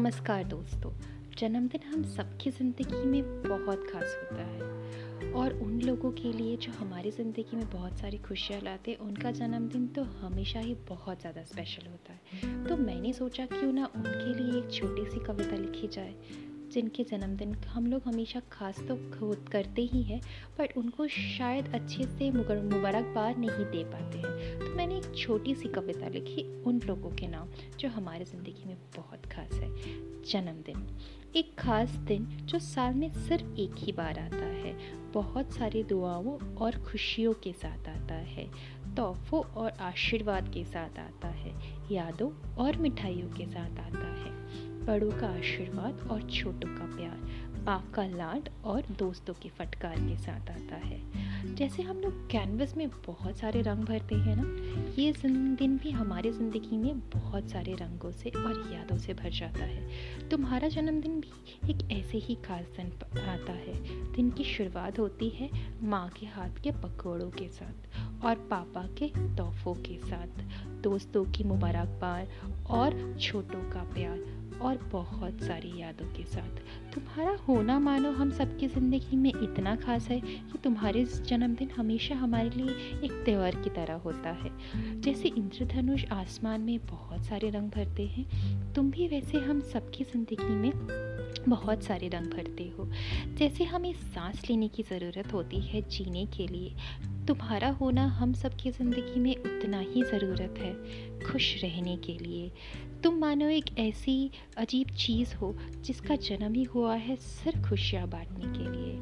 नमस्कार दोस्तों। जन्मदिन हम सबकी ज़िंदगी में बहुत खास होता है। और उन लोगों के लिए जो हमारी ज़िंदगी में बहुत सारी खुशियाँ लाते हैं, उनका जन्मदिन तो हमेशा ही बहुत ज़्यादा स्पेशल होता है। तो मैंने सोचा क्यों ना उनके लिए एक छोटी सी कविता लिखी जाए, जिनके जन्मदिन हम लोग हमेशा खास तो करते ही हैं बट उनको शायद अच्छे से मुबारकबाद नहीं दे पाते हैं। तो मैंने एक छोटी सी कविता लिखी उन लोगों के नाम, जो हमारे ज़िंदगी में बहुत खास है। जन्मदिन। एक खास दिन जो साल में सिर्फ़ एक ही बार आता है। बहुत सारी दुआओं और खुशियों के साथ आता है। तोहफों और आशीर्वाद के साथ आता है। यादों और मिठाइयों के साथ आता है। बड़ों का आशीर्वाद और छोटों का प्यार। बाप का लाड और दोस्तों के फटकार के साथ आता है। जैसे हम लोग कैनवस में बहुत सारे रंग भरते हैं ना, ये दिन भी हमारे ज़िंदगी में बहुत सारे रंगों से और यादों से भर जाता है। तुम्हारा जन्मदिन भी एक ऐसे ही खास दिन आता है। दिन की शुरुआत होती है माँ के हाथ के पकौड़ों के साथ और पापा के तोहफों के साथ। दोस्तों की मुबारकबाद और छोटों का प्यार और बहुत सारी यादों के साथ। तुम्हारा होना मानो हम सबकी ज़िंदगी में इतना खास है कि तुम्हारे जन्मदिन हमेशा हमारे लिए एक त्यौहार की तरह होता है। जैसे इंद्रधनुष आसमान में बहुत सारे रंग भरते हैं, तुम भी वैसे हम सबकी ज़िंदगी में बहुत सारे रंग भरते हो। जैसे हमें सांस लेने की ज़रूरत होती है जीने के लिए, तुम्हारा होना हम सबकी ज़िंदगी में उतना ही ज़रूरत है। खुश रहने के लिए। तुम मानो एक ऐसी अजीब चीज़ हो, जिसका जन्म ही हुआ है सिर खुशियाँ बांटने के लिए।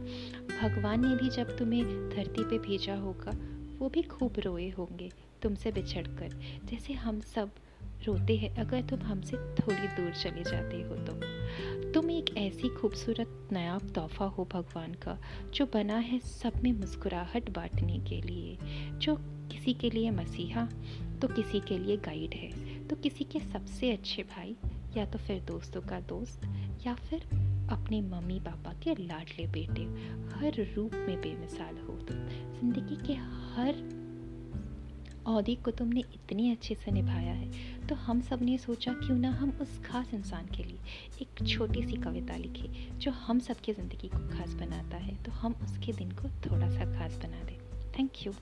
भगवान ने भी जब तुम्हें धरती पे भेजा होगा, वो भी खूब रोए होंगे तुमसे बिछड़ कर जैसे हम सब रोते हैं, अगर तुम हमसे थोड़ी दूर चले जाते हो तो। तुम ऐसी खूबसूरत नया तोहफा हो भगवान का, जो बना है सब में मुस्कुराहट बांटने के लिए। जो किसी के लिए मसीहा तो किसी के लिए गाइड है। तो किसी के सबसे अच्छे भाई, या तो फिर दोस्तों का दोस्त, या फिर अपने मम्मी पापा के लाडले बेटे, हर रूप में बेमिसाल हो। तुम ज़िंदगी के हर अहदे को तुमने इतने अच्छे से निभाया है। तो हम सबने सोचा क्यों ना हम उस खास इंसान के लिए एक छोटी सी कविता लिखे, जो हम सबकी ज़िंदगी को खास बनाता है। तो हम उसके दिन को थोड़ा सा खास बना दें। Thank you